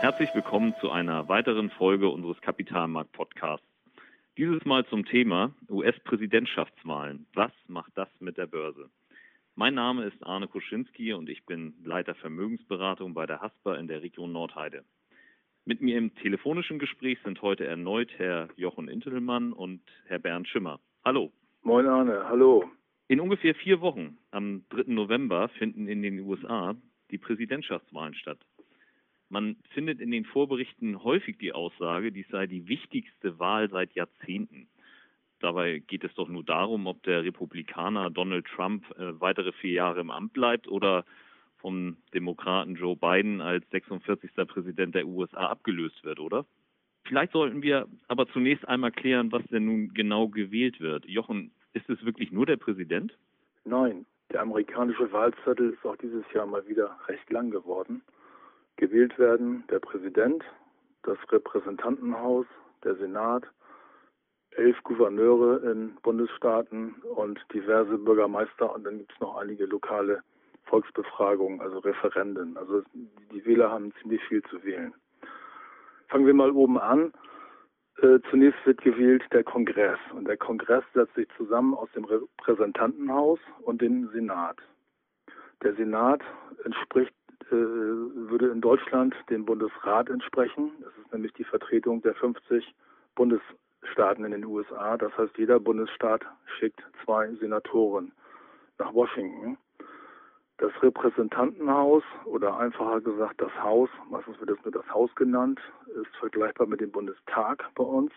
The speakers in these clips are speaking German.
Herzlich willkommen zu einer weiteren Folge unseres Kapitalmarkt-Podcasts. Dieses Mal zum Thema US-Präsidentschaftswahlen. Was macht das mit der Börse? Mein Name ist Arne Kuschinski und ich bin Leiter Vermögensberatung bei der Haspa in der Region Nordheide. Mit mir im telefonischen Gespräch sind heute erneut Herr Jochen Intelmann und Herr Bernd Schimmer. Hallo. Moin Arne, hallo. In ungefähr vier Wochen, am 3. November, finden in den USA die Präsidentschaftswahlen statt. Man findet in den Vorberichten häufig die Aussage, dies sei die wichtigste Wahl seit Jahrzehnten. Dabei geht es doch nur darum, ob der Republikaner Donald Trump äh, weitere vier Jahre im Amt bleibt oder vom Demokraten Joe Biden als 46. Präsident der USA abgelöst wird, oder? Vielleicht sollten wir aber zunächst einmal klären, was denn nun genau gewählt wird. Jochen, ist es wirklich nur der Präsident? Nein, der amerikanische Wahlzettel ist auch dieses Jahr mal wieder recht lang geworden. Gewählt werden der Präsident, das Repräsentantenhaus, der Senat, elf Gouverneure in Bundesstaaten und diverse Bürgermeister und dann gibt es noch einige lokale Volksbefragungen, also Referenden. Also die Wähler haben ziemlich viel zu wählen. Fangen wir mal oben an. Äh, zunächst wird gewählt der Kongress. Und der Kongress setzt sich zusammen aus dem Repräsentantenhaus und dem Senat. Der Senat entspricht, würde in Deutschland dem Bundesrat entsprechen. Das ist nämlich die Vertretung der 50 Bundesstaaten in den USA. Das heißt, jeder Bundesstaat schickt zwei Senatoren nach Washington. Das Repräsentantenhaus oder einfacher gesagt das Haus, meistens wird es nur das Haus genannt, ist vergleichbar mit dem Bundestag bei uns.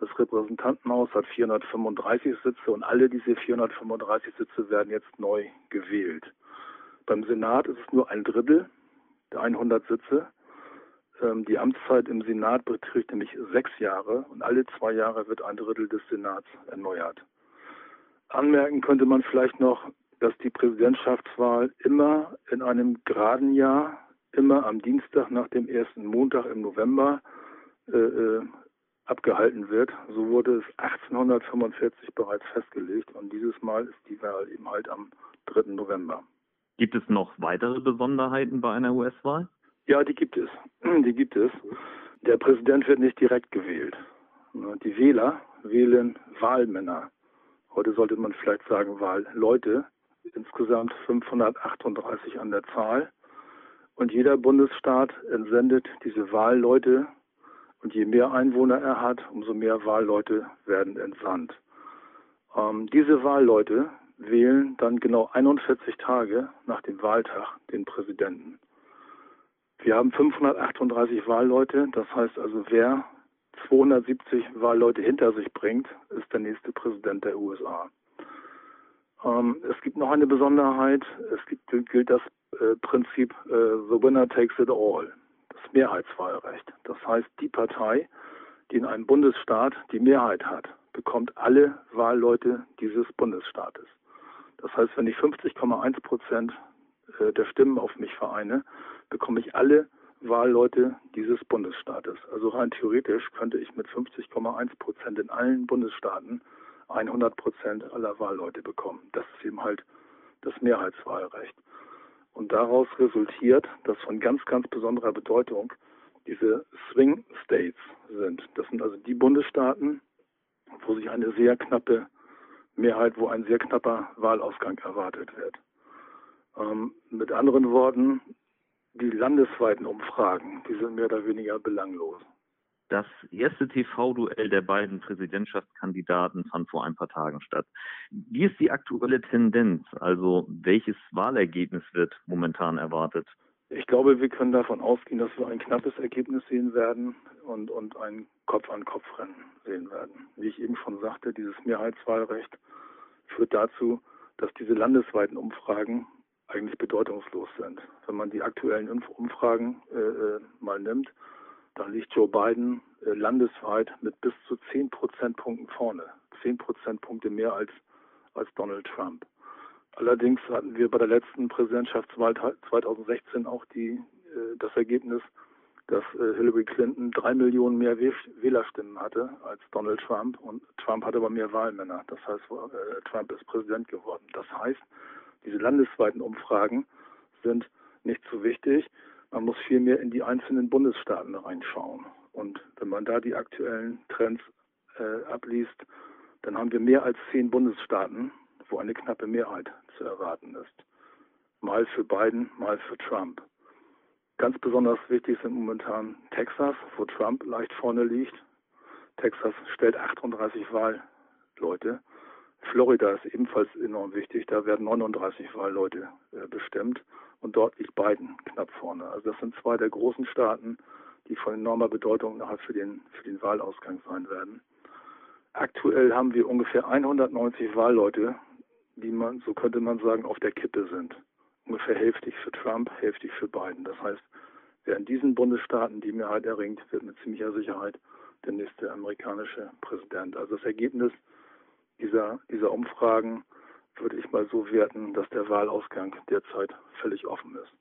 Das Repräsentantenhaus hat 435 Sitze und alle diese 435 Sitze werden jetzt neu gewählt. Beim Senat ist es nur ein Drittel der 100 Sitze. Ähm, die Amtszeit im Senat beträgt nämlich sechs Jahre und alle zwei Jahre wird ein Drittel des Senats erneuert. Anmerken könnte man vielleicht noch, dass die Präsidentschaftswahl immer in einem geraden Jahr, immer am Dienstag nach dem ersten Montag im November äh, äh abgehalten wird. So wurde es 1845 bereits festgelegt und dieses Mal ist die Wahl eben halt am 3. November. Gibt es noch weitere Besonderheiten bei einer US-Wahl? Ja, die gibt es. Die gibt es. Der Präsident wird nicht direkt gewählt. Die Wähler wählen Wahlmänner. Heute sollte man vielleicht sagen Wahlleute insgesamt 538 an der Zahl. Und jeder Bundesstaat entsendet diese Wahlleute. Und je mehr Einwohner er hat, umso mehr Wahlleute werden entsandt. Ähm, diese Wahlleute wählen dann genau 41 Tage nach dem Wahltag den Präsidenten. Wir haben 538 Wahlleute, das heißt also, wer 270 Wahlleute hinter sich bringt, ist der nächste Präsident der USA. Ähm, es gibt noch eine Besonderheit. Es gibt, gilt das äh, Prinzip äh, The Winner Takes It All, das Mehrheitswahlrecht. Das heißt, die Partei, die in einem Bundesstaat die Mehrheit hat, bekommt alle Wahlleute dieses Bundesstaates. Das heißt, wenn ich 50,1 Prozent äh, der Stimmen auf mich vereine, bekomme ich alle Wahlleute dieses Bundesstaates. Also rein theoretisch könnte ich mit 50,1 Prozent in allen Bundesstaaten 100 Prozent aller Wahlleute bekommen. Das ist eben halt das Mehrheitswahlrecht. Und daraus resultiert, dass von ganz, ganz besonderer Bedeutung diese Swing States sind. Das sind also die Bundesstaaten, wo sich eine sehr knappe Mehrheit, wo ein sehr knapper Wahlausgang erwartet wird. Ähm, mit anderen Worten, die landesweiten Umfragen, die sind mehr oder weniger belanglos. Das erste TV-Duell der beiden Präsidentschaftskandidaten fand vor ein paar Tagen statt. Wie ist die aktuelle Tendenz? Also welches Wahlergebnis wird momentan erwartet? Ich glaube, wir können davon ausgehen, dass wir ein knappes Ergebnis sehen werden und, und ein Kopf-an-Kopf-Rennen sehen werden. Wie ich eben schon sagte, dieses Mehrheitswahlrecht führt dazu, dass diese landesweiten Umfragen eigentlich bedeutungslos sind. Wenn man die aktuellen Umfragen äh, äh mal nimmt, da liegt Joe Biden äh, landesweit mit bis zu 10 Prozentpunkten vorne. 10 Prozentpunkte mehr als, als Donald Trump. Allerdings hatten wir bei der letzten Präsidentschaftswahl 2016 auch die, äh, das Ergebnis, dass äh, Hillary Clinton drei Millionen mehr Wählerstimmen hatte als Donald Trump und Trump hatte aber mehr Wahlmänner. Das heißt, äh, Trump ist Präsident geworden. Das heißt, diese landesweiten Umfragen sind nicht so wichtig. Man muss vielmehr in die einzelnen Bundesstaaten reinschauen. Und wenn man da die aktuellen Trends äh, abliest, dann haben wir mehr als zehn Bundesstaaten, wo eine knappe Mehrheit zu erwarten ist. Mal für Biden, mal für Trump. Ganz besonders wichtig sind momentan Texas, wo Trump leicht vorne liegt. Texas stellt 38 Wahlleute. Florida ist ebenfalls enorm wichtig. Da werden 39 Wahlleute äh, bestimmt. Und dort liegt Biden knapp vorne. Also das sind zwei der großen Staaten, die von enormer Bedeutung nachher für den, für den Wahlausgang sein werden. Aktuell haben wir ungefähr 190 Wahlleute, die man, so könnte man sagen, auf der Kippe sind ungefähr hälftig für Trump, hälftig für Biden. Das heißt, wer in diesen Bundesstaaten die Mehrheit erringt, wird mit ziemlicher Sicherheit der nächste amerikanische Präsident. Also das Ergebnis dieser, dieser Umfragen würde ich mal so werten, dass der Wahlausgang derzeit völlig offen ist.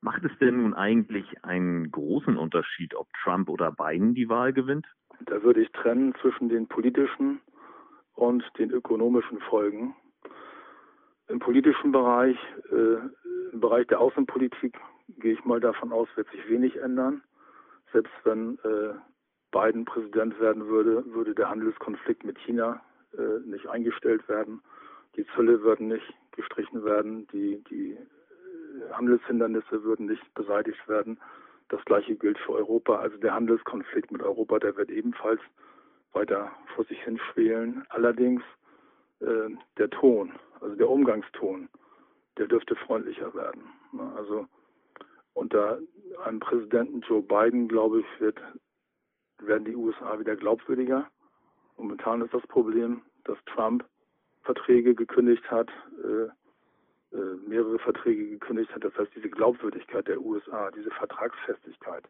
Macht es denn nun eigentlich einen großen Unterschied, ob Trump oder Biden die Wahl gewinnt? Da würde ich trennen zwischen den politischen und den ökonomischen Folgen. Im politischen Bereich äh, im Bereich der Außenpolitik gehe ich mal davon aus, wird sich wenig ändern. Selbst wenn äh, Biden Präsident werden würde, würde der Handelskonflikt mit China äh, nicht eingestellt werden. Die Zölle würden nicht gestrichen werden, die, die äh, Handelshindernisse würden nicht beseitigt werden. Das gleiche gilt für Europa. Also der Handelskonflikt mit Europa, der wird ebenfalls weiter vor sich hin schwelen. Allerdings äh, der Ton, also der Umgangston, der dürfte freundlicher werden. Ne? Also unter einem Präsidenten Joe Biden, glaube ich, wird, werden die USA wieder glaubwürdiger. Momentan ist das Problem, dass Trump Verträge gekündigt hat, äh, äh, mehrere Verträge gekündigt hat. Das heißt, diese Glaubwürdigkeit der USA, diese Vertragsfestigkeit,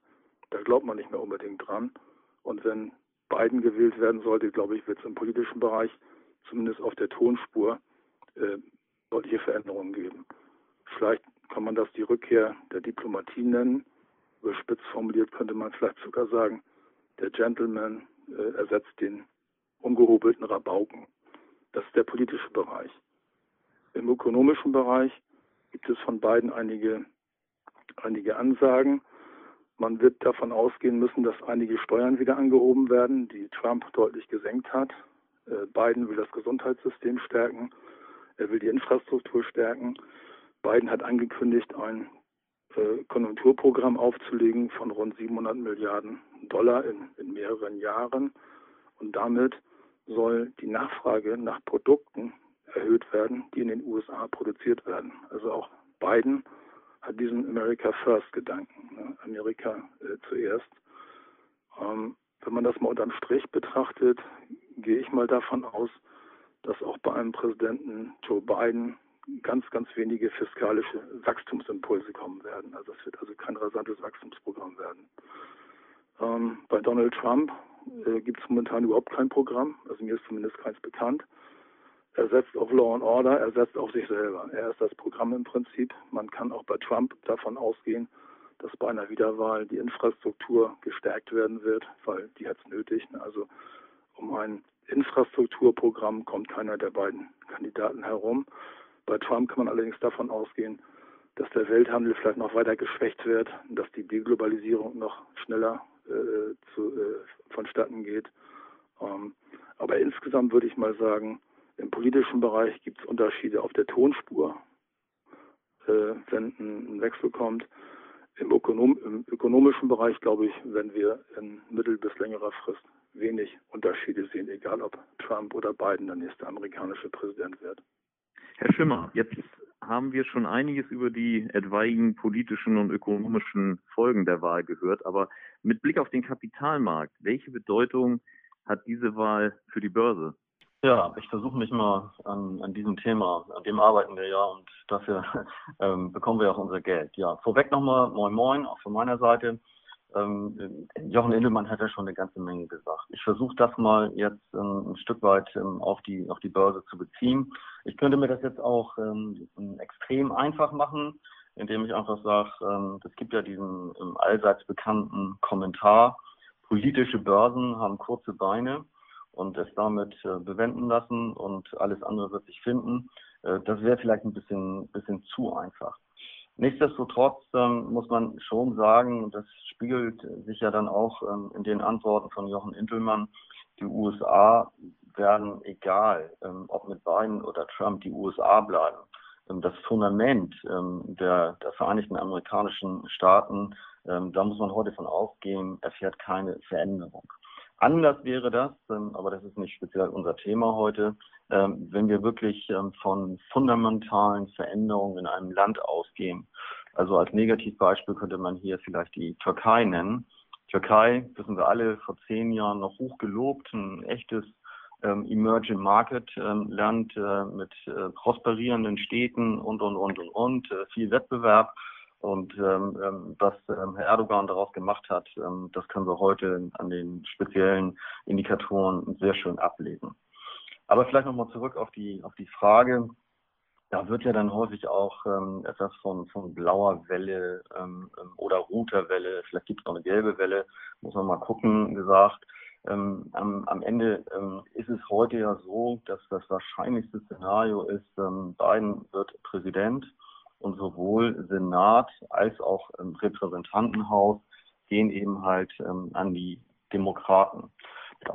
da glaubt man nicht mehr unbedingt dran. Und wenn Biden gewählt werden sollte, glaube ich, wird es im politischen Bereich, zumindest auf der Tonspur, äh, deutliche Veränderungen geben. Vielleicht kann man das die Rückkehr der Diplomatie nennen. Überspitzt formuliert könnte man vielleicht sogar sagen, der Gentleman äh, ersetzt den ungehobelten Rabauken. Das ist der politische Bereich. Im ökonomischen Bereich gibt es von beiden einige, einige Ansagen. Man wird davon ausgehen müssen, dass einige Steuern wieder angehoben werden, die Trump deutlich gesenkt hat. Äh, Biden will das Gesundheitssystem stärken. Er will die Infrastruktur stärken. Biden hat angekündigt, ein äh, Konjunkturprogramm aufzulegen von rund 700 Milliarden Dollar in, in mehreren Jahren. Und damit soll die Nachfrage nach Produkten erhöht werden, die in den USA produziert werden. Also auch Biden hat diesen America First Gedanken, ne? Amerika äh, zuerst. Ähm, wenn man das mal unterm Strich betrachtet, gehe ich mal davon aus, dass auch bei einem Präsidenten Joe Biden ganz, ganz wenige fiskalische Wachstumsimpulse kommen werden. Also es wird also kein rasantes Wachstumsprogramm werden. Ähm, bei Donald Trump äh, gibt es momentan überhaupt kein Programm, also mir ist zumindest keins bekannt. Er setzt auf Law and Order, er setzt auf sich selber. Er ist das Programm im Prinzip. Man kann auch bei Trump davon ausgehen, dass bei einer Wiederwahl die Infrastruktur gestärkt werden wird, weil die hat es nötig. Also um ein Infrastrukturprogramm kommt keiner der beiden Kandidaten herum. Bei Trump kann man allerdings davon ausgehen, dass der Welthandel vielleicht noch weiter geschwächt wird, dass die Deglobalisierung noch schneller äh, zu, äh, vonstatten geht. Ähm, aber insgesamt würde ich mal sagen, im politischen Bereich gibt es Unterschiede auf der Tonspur, äh, wenn ein Wechsel kommt. Im, Ökonom Im, ökonomischen Bereich, glaube ich, wenn wir in mittel- bis längerer Frist wenig Unterschiede sehen, egal ob Trump oder Biden der nächste amerikanische Präsident wird. Herr Schimmer, jetzt haben wir schon einiges über die etwaigen politischen und ökonomischen Folgen der Wahl gehört, aber mit Blick auf den Kapitalmarkt, welche Bedeutung hat diese Wahl für die Börse? Ja, ich versuche mich mal an, an diesem Thema, an dem arbeiten wir ja und dafür ähm, bekommen wir auch unser Geld. Ja, vorweg nochmal Moin Moin, auch von meiner Seite. Ähm, Jochen Indelmann hat ja schon eine ganze Menge gesagt. Ich versuche das mal jetzt ähm, ein Stück weit ähm, auf, die, auf die Börse zu beziehen. Ich könnte mir das jetzt auch ähm, extrem einfach machen, indem ich einfach sage, ähm, es gibt ja diesen allseits bekannten Kommentar, politische Börsen haben kurze Beine und es damit äh, bewenden lassen und alles andere wird sich finden. Äh, das wäre vielleicht ein bisschen, bisschen zu einfach. Nichtsdestotrotz ähm, muss man schon sagen, das spiegelt sich ja dann auch ähm, in den Antworten von Jochen Intelmann, die USA werden, egal ähm, ob mit Biden oder Trump, die USA bleiben. Ähm, das Fundament ähm, der, der Vereinigten Amerikanischen Staaten, ähm, da muss man heute von ausgehen, erfährt keine Veränderung. Anders wäre das, aber das ist nicht speziell unser Thema heute, wenn wir wirklich von fundamentalen Veränderungen in einem Land ausgehen. Also als Negativbeispiel könnte man hier vielleicht die Türkei nennen. Türkei, wissen wir alle, vor zehn Jahren noch hoch gelobt, ein echtes ähm, Emerging Market ähm, Land äh, mit äh, prosperierenden Städten und, und, und, und, und, äh, viel Wettbewerb. Und ähm, ähm, was ähm, Herr Erdogan daraus gemacht hat, ähm, das können wir heute an den speziellen Indikatoren sehr schön ablesen. Aber vielleicht nochmal zurück auf die, auf die Frage. Da wird ja dann häufig auch ähm, etwas von, von blauer Welle ähm, ähm oder roter Welle, vielleicht gibt es noch eine gelbe Welle, muss man mal gucken, gesagt. Ähm, am, am, Ende ähm, ist es heute ja so, dass das wahrscheinlichste Szenario ist, ähm, Biden wird Präsident und sowohl Senat als auch ähm, Repräsentantenhaus gehen eben halt ähm, an die Demokraten.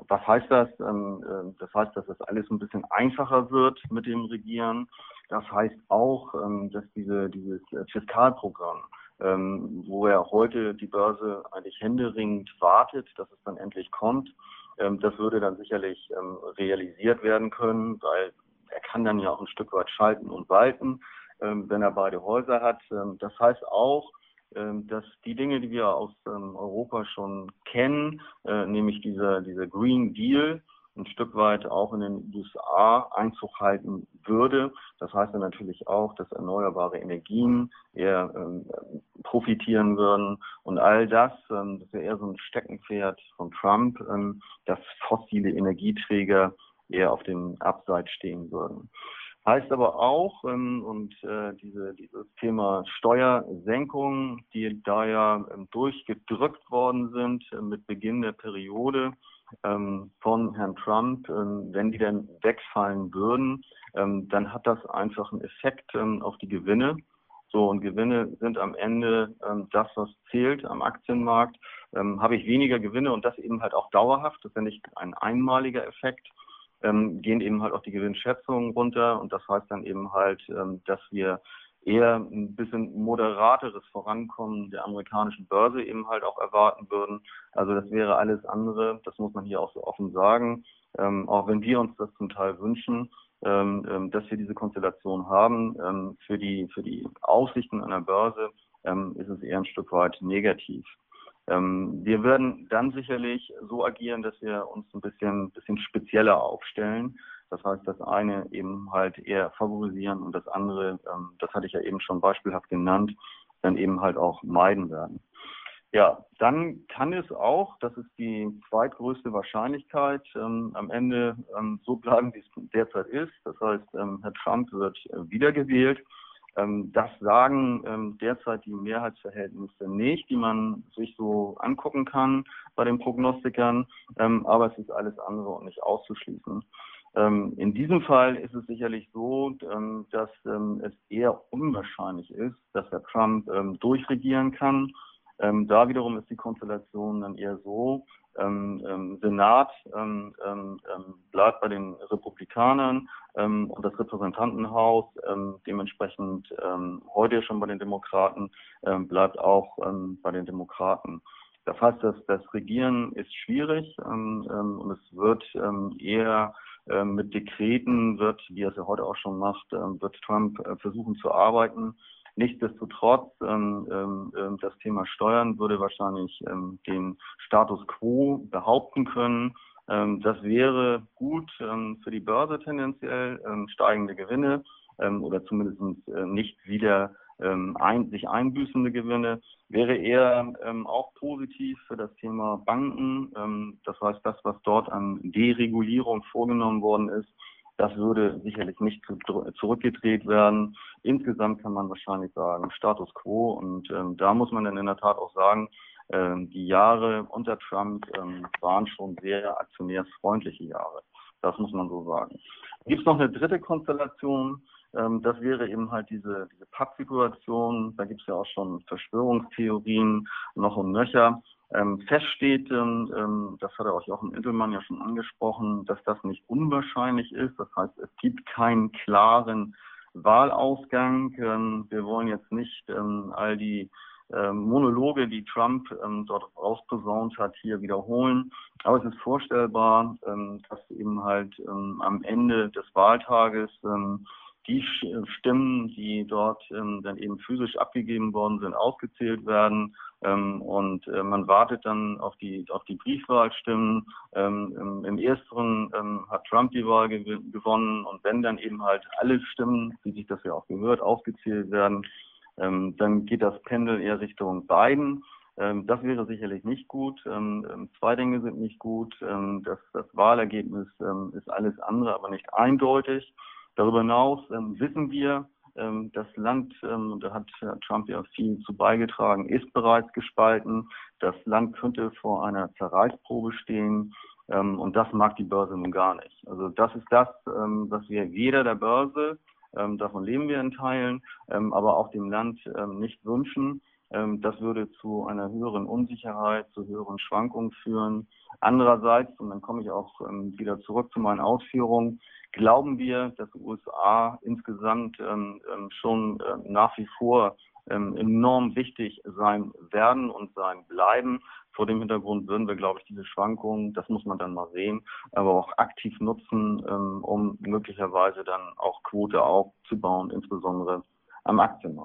Was heißt das? Ähm, äh, das heißt, dass das alles ein bisschen einfacher wird mit dem Regieren. Das heißt auch, dass diese, dieses Fiskalprogramm ähm, wo ja heute die Börse eigentlich händeringend wartet, dass es dann endlich kommt. Ähm, das würde dann sicherlich ähm, realisiert werden können, weil er kann dann ja auch ein Stück weit schalten und walten, ähm, wenn er beide Häuser hat. Ähm, das heißt auch, ähm, dass die Dinge, die wir aus Europa schon kennen, äh, nämlich dieser, dieser Green Deal, ein Stück weit auch in den USA Einzug halten würde. Das heißt dann natürlich auch, dass erneuerbare Energien eher ähm, profitieren würden und all das, ähm, das wäre eher so ein Steckenpferd von Trump, ähm, dass fossile Energieträger eher auf dem Abseits stehen würden. Heißt aber auch, ähm, und äh, diese, dieses Thema Steuersenkung, die da ja ähm, durchgedrückt worden sind äh, mit Beginn der Periode, ähm, von Herrn Trump, ähm, wenn die denn wegfallen würden, ähm, dann hat das einfach einen Effekt ähm, auf die Gewinne. So, und Gewinne sind am Ende das, was zählt am Aktienmarkt. Habe ich weniger Gewinne und das eben halt auch dauerhaft, das ist ja nicht ein einmaliger Effekt, gehen eben halt auch die Gewinnschätzungen runter und das heißt dann eben halt, dass wir eher ein bisschen moderateres Vorankommen der amerikanischen Börse eben halt auch erwarten würden. Also das wäre alles andere, das muss man hier auch so offen sagen, ähm, auch wenn wir uns das zum Teil wünschen, ähm, ähm, dass wir diese Konstellation haben. Ähm, für, die, für die Aussichten an der Börse ähm, ist es eher ein Stück weit negativ. Ähm, wir werden dann sicherlich so agieren, dass wir uns ein bisschen, bisschen spezieller aufstellen. Das heißt, das eine eben halt eher favorisieren und das andere, ähm, das hatte ich ja eben schon beispielhaft genannt, dann eben halt auch meiden werden. Ja, dann kann es auch, das ist die zweitgrößte Wahrscheinlichkeit, ähm, am Ende ähm, so bleiben, wie es derzeit ist. Das heißt, ähm, Herr Trump wird äh, wiedergewählt. Ähm, das sagen ähm, derzeit die Mehrheitsverhältnisse nicht, die man sich so angucken kann bei den Prognostikern. Ähm, aber es ist alles andere und nicht auszuschließen. In diesem Fall ist es sicherlich so, dass es eher unwahrscheinlich ist, dass Herr Trump durchregieren kann. da wiederum ist die Konstellation dann eher so, Senat bleibt bei den Republikanern und das Repräsentantenhaus dementsprechend heute schon bei den Demokraten bleibt auch bei den Demokraten. Das heißt, dass das Regieren ist schwierig und es wird eher ähm, mit Dekreten wird, wie er es ja heute auch schon macht, ähm, wird Trump äh, versuchen zu arbeiten. Nichtsdestotrotz, ähm, das Thema Steuern würde wahrscheinlich den Status quo behaupten können. das wäre gut für die Börse tendenziell, steigende Gewinne oder zumindest äh, nicht wieder ähm, ein, sich einbüßende Gewinne, wäre eher ähm, auch positiv für das Thema Banken. Ähm, das heißt, das, was dort an Deregulierung vorgenommen worden ist, das würde sicherlich nicht zu, zurückgedreht werden. Insgesamt kann man wahrscheinlich sagen, Status quo. Und ähm, da muss man dann in der Tat auch sagen, ähm, die Jahre unter Trump ähm, waren schon sehr aktionärsfreundliche Jahre. Das muss man so sagen. Gibt es noch eine dritte Konstellation? Ähm, das wäre eben halt diese, diese Papp-Situation. Da gibt es ja auch schon Verschwörungstheorien noch und nöcher. Ähm, fest steht, ähm, das hat er auch Jochen Intelmann ja schon angesprochen, dass das nicht unwahrscheinlich ist. Das heißt, es gibt keinen klaren Wahlausgang. Ähm, wir wollen jetzt nicht ähm, all die ähm, Monologe, die Trump ähm, dort rausposaunt hat, hier wiederholen. Aber es ist vorstellbar, ähm, dass eben halt am Ende des Wahltages die Stimmen, die dort ähm, dann eben physisch abgegeben worden sind, ausgezählt werden. Ähm, und äh, man wartet dann auf die, auf die Briefwahlstimmen. Ähm, im, Im ersteren ähm, hat Trump die Wahl gew gewonnen. Und wenn dann eben halt alle Stimmen, wie sich das ja auch gehört, aufgezählt werden, ähm, dann geht das Pendel eher Richtung Biden. Ähm, das wäre sicherlich nicht gut. Zwei Dinge sind nicht gut. das, das Wahlergebnis ist alles andere, aber nicht eindeutig. Darüber hinaus wissen wir, das Land, und da hat Trump ja viel zu beigetragen, ist bereits gespalten. Das Land könnte vor einer Zerreißprobe stehen. und das mag die Börse nun gar nicht. Also das ist das, was wir weder der Börse ähm, davon leben wir in Teilen, ähm, aber auch dem Land ähm, nicht wünschen. Ähm, das würde zu einer höheren Unsicherheit, zu höheren Schwankungen führen. Andererseits, und dann komme ich auch ähm, wieder zurück zu meinen Ausführungen, glauben wir, dass die USA insgesamt ähm, schon nach wie vor enorm wichtig sein werden und sein bleiben. Vor dem Hintergrund würden wir, glaube ich, diese Schwankungen, das muss man dann mal sehen, aber auch aktiv nutzen, um möglicherweise dann auch Quote aufzubauen, insbesondere am Aktienmarkt.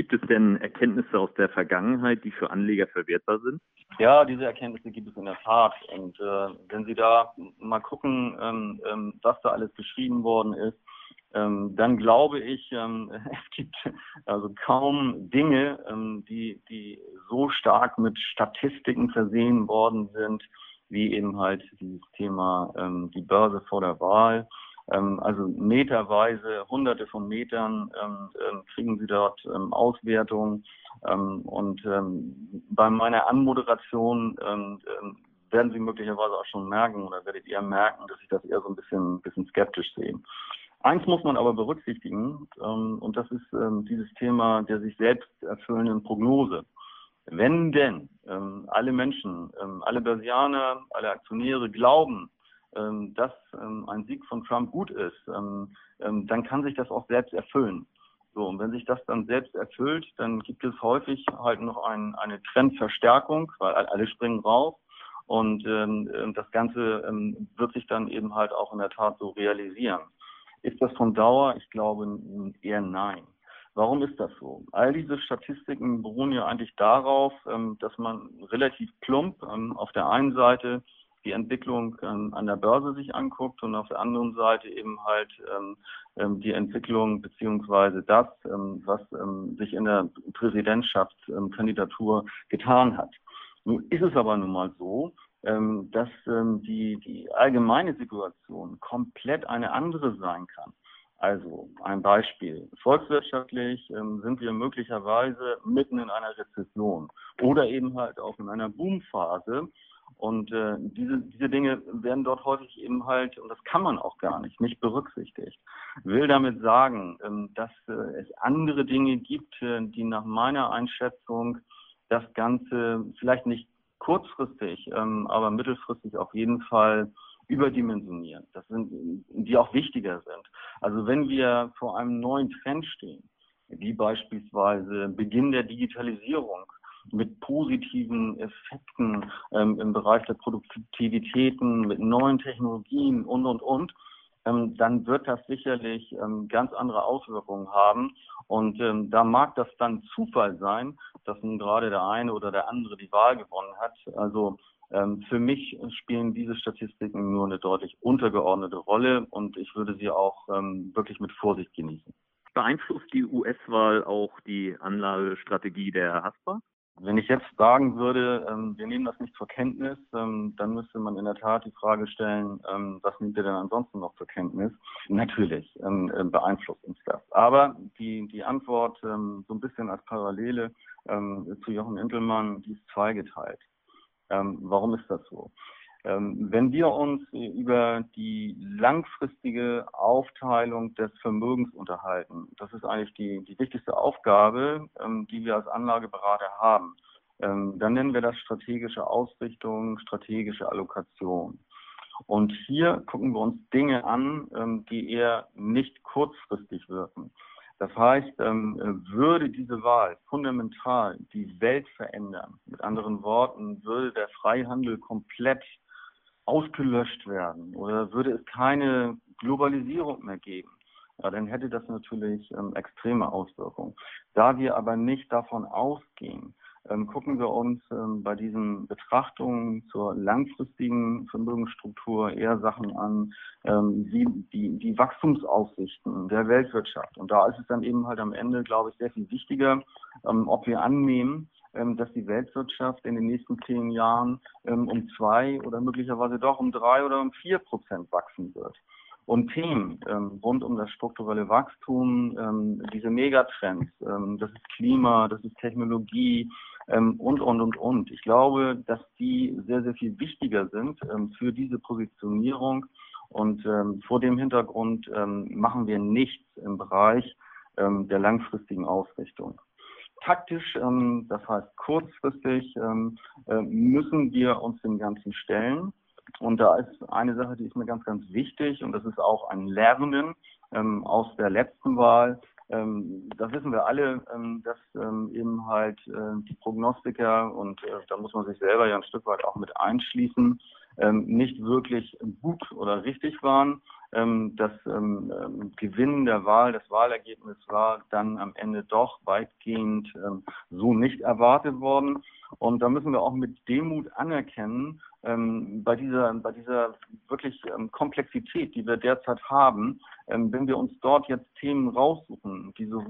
Gibt es denn Erkenntnisse aus der Vergangenheit, die für Anleger verwertbar sind? Ja, diese Erkenntnisse gibt es in der Tat. Und äh, wenn Sie da mal gucken, ähm, ähm, was da alles geschrieben worden ist, ähm, dann glaube ich, ähm, es gibt also kaum Dinge, ähm, die, die so stark mit Statistiken versehen worden sind, wie eben halt dieses Thema ähm, die Börse vor der Wahl. Ähm, also meterweise, hunderte von Metern ähm, ähm kriegen sie dort Auswertungen. Und bei meiner Anmoderation werden Sie möglicherweise auch schon merken oder werdet ihr merken, dass ich das eher so ein bisschen, bisschen skeptisch sehe. Eins muss man aber berücksichtigen, und das ist dieses Thema der sich selbst erfüllenden Prognose. Wenn denn alle Menschen, alle Börsianer, alle Aktionäre glauben, dass ähm, ein Sieg von Trump gut ist, dann kann sich das auch selbst erfüllen. So, und wenn sich das dann selbst erfüllt, dann gibt es häufig halt noch ein, eine Trendverstärkung, weil alle springen raus. Und ähm, das Ganze ähm, wird sich dann eben halt auch in der Tat so realisieren. Ist das von Dauer? Ich glaube eher nein. Warum ist das so? All diese Statistiken beruhen ja eigentlich darauf, ähm, dass man relativ plump ähm, auf der einen Seite die Entwicklung ähm, an der Börse sich anguckt und auf der anderen Seite eben halt die Entwicklung beziehungsweise das, was sich in der Präsidentschaftskandidatur getan hat. Nun ist es aber nun mal so, ähm, dass ähm, die, die allgemeine Situation komplett eine andere sein kann. Also ein Beispiel. Volkswirtschaftlich ähm, sind wir möglicherweise mitten in einer Rezession oder eben halt auch in einer Boomphase. Und äh, diese, diese Dinge werden dort häufig eben halt, und das kann man auch gar nicht, nicht berücksichtigt. Will damit sagen, ähm, dass äh, es andere Dinge gibt, äh, die nach meiner Einschätzung das Ganze vielleicht nicht kurzfristig, ähm, aber mittelfristig auf jeden Fall überdimensionieren. Das sind, die auch wichtiger sind. Also wenn wir vor einem neuen Trend stehen, wie beispielsweise Beginn der Digitalisierung mit positiven Effekten ähm, im Bereich der Produktivitäten, mit neuen Technologien und, und, und, ähm, dann wird das sicherlich ähm, ganz andere Auswirkungen haben. Und ähm, da mag das dann Zufall sein, dass nun gerade der eine oder der andere die Wahl gewonnen hat. Also ähm, für mich spielen diese Statistiken nur eine deutlich untergeordnete Rolle und ich würde sie auch ähm, wirklich mit Vorsicht genießen. Beeinflusst die US-Wahl auch die Anlagestrategie der Haspa? Wenn ich jetzt sagen würde, ähm, wir nehmen das nicht zur Kenntnis, ähm, dann müsste man in der Tat die Frage stellen, ähm, was nimmt ihr denn ansonsten noch zur Kenntnis? Natürlich ähm, äh, beeinflusst uns das. Aber die, die Antwort ähm, so ein bisschen als Parallele ähm, zu Jochen Intelmann, die ist zweigeteilt. warum ist das so? Ähm, wenn wir uns über die langfristige Aufteilung des Vermögens unterhalten, das ist eigentlich die, die wichtigste Aufgabe, ähm, die wir als Anlageberater haben, ähm, dann nennen wir das strategische Ausrichtung, strategische Allokation. Und hier gucken wir uns Dinge an, die eher nicht kurzfristig wirken. Das heißt, würde diese Wahl fundamental die Welt verändern, mit anderen Worten, würde der Freihandel komplett ausgelöscht werden oder würde es keine Globalisierung mehr geben, ja, dann hätte das natürlich ähm, extreme Auswirkungen. Da wir aber nicht davon ausgehen, ähm, gucken wir uns ähm, bei diesen Betrachtungen zur langfristigen Vermögensstruktur eher Sachen an, ähm, wie die, die Wachstumsaussichten der Weltwirtschaft. Und da ist es dann eben halt am Ende, glaube ich, sehr viel wichtiger, ähm, ob wir annehmen, dass die Weltwirtschaft in den nächsten zehn Jahren ähm, um zwei oder möglicherweise doch um drei oder um vier Prozent wachsen wird. Und Themen ähm, rund um das strukturelle Wachstum, diese Megatrends, das ist Klima, das ist Technologie und, und, und, und. Ich glaube, dass die sehr, sehr viel wichtiger sind für diese Positionierung. Und vor dem Hintergrund machen wir nichts im Bereich der langfristigen Ausrichtung taktisch, ähm, das heißt kurzfristig, ähm, äh, müssen wir uns dem Ganzen stellen. Und da ist eine Sache, die ist mir ganz, ganz wichtig und das ist auch ein Lernen ähm, aus der letzten Wahl. Ähm, das wissen wir alle, ähm, dass ähm, eben halt äh, die Prognostiker und äh, da muss man sich selber ja ein Stück weit auch mit einschließen, ähm, nicht wirklich gut oder richtig waren. Ähm, das ähm, ähm, Gewinnen der Wahl, das Wahlergebnis war dann am Ende doch weitgehend so nicht erwartet worden. Und da müssen wir auch mit Demut anerkennen, ähm, bei dieser, bei dieser wirklich ähm, Komplexität, die wir derzeit haben, ähm, wenn wir uns dort jetzt Themen raussuchen, die so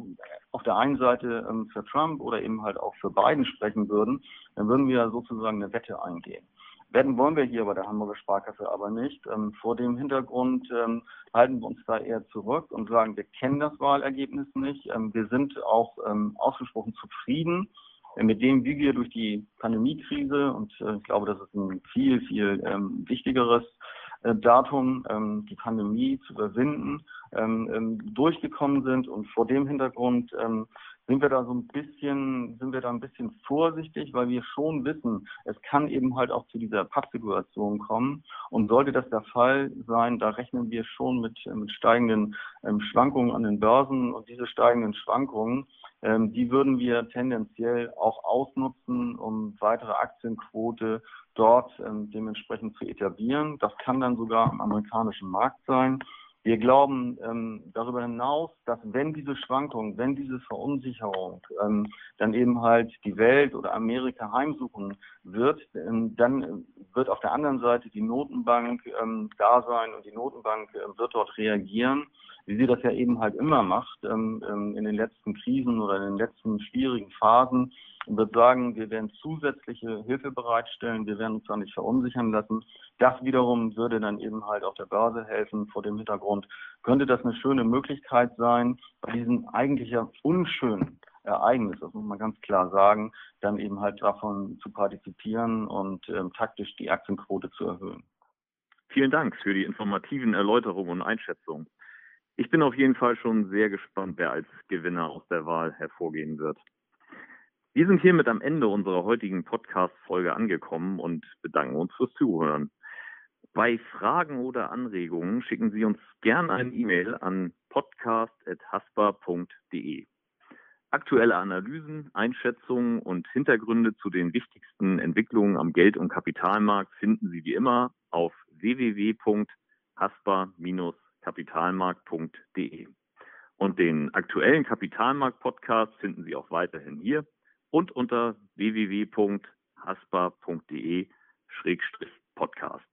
auf der einen Seite für Trump oder eben halt auch für Biden sprechen würden, dann würden wir sozusagen eine Wette eingehen. Werden wollen wir hier bei der Hamburger Sparkasse aber nicht. Ähm, vor dem Hintergrund ähm, halten wir uns da eher zurück und sagen, wir kennen das Wahlergebnis nicht. Ähm, wir sind auch ähm, ausgesprochen zufrieden äh, mit dem, wie wir durch die Pandemiekrise und äh, ich glaube, das ist ein viel, viel ähm, wichtigeres äh, Datum, ähm, die Pandemie zu überwinden, durchgekommen sind. Und vor dem Hintergrund sind wir da so ein bisschen, sind wir da ein bisschen vorsichtig, weil wir schon wissen, es kann eben halt auch zu dieser Pappsituation kommen. Und sollte das der Fall sein, da rechnen wir schon mit, mit steigenden ähm, Schwankungen an den Börsen und diese steigenden Schwankungen, ähm, die würden wir tendenziell auch ausnutzen, um weitere Aktienquote dort ähm, dementsprechend zu etablieren. Das kann dann sogar am amerikanischen Markt sein. Wir glauben ähm, darüber hinaus, dass wenn diese Schwankung, wenn diese Verunsicherung ähm, dann eben halt die Welt oder Amerika heimsuchen wird, ähm, dann wird auf der anderen Seite die Notenbank ähm, da sein und die Notenbank äh, wird dort reagieren, wie sie das ja eben halt immer macht ähm, ähm, in den letzten Krisen oder in den letzten schwierigen Phasen und wird sagen, wir werden zusätzliche Hilfe bereitstellen, wir werden uns da nicht verunsichern lassen. Das wiederum würde dann eben halt auf der Börse helfen. Vor dem Hintergrund könnte das eine schöne Möglichkeit sein, bei diesem eigentlich ja unschönen Ereignis, das muss man ganz klar sagen, dann eben halt davon zu partizipieren und ähm, taktisch die Aktienquote zu erhöhen. Vielen Dank für die informativen Erläuterungen und Einschätzungen. Ich bin auf jeden Fall schon sehr gespannt, wer als Gewinner aus der Wahl hervorgehen wird. Wir sind hiermit am Ende unserer heutigen Podcast-Folge angekommen und bedanken uns fürs Zuhören. Bei Fragen oder Anregungen schicken Sie uns gerne eine E-Mail an podcast.haspa.de. Aktuelle Analysen, Einschätzungen und Hintergründe zu den wichtigsten Entwicklungen am Geld- und Kapitalmarkt finden Sie wie immer auf www.haspa-kapitalmarkt.de. Und den aktuellen Kapitalmarkt-Podcast finden Sie auch weiterhin hier und unter www.haspa.de-podcast.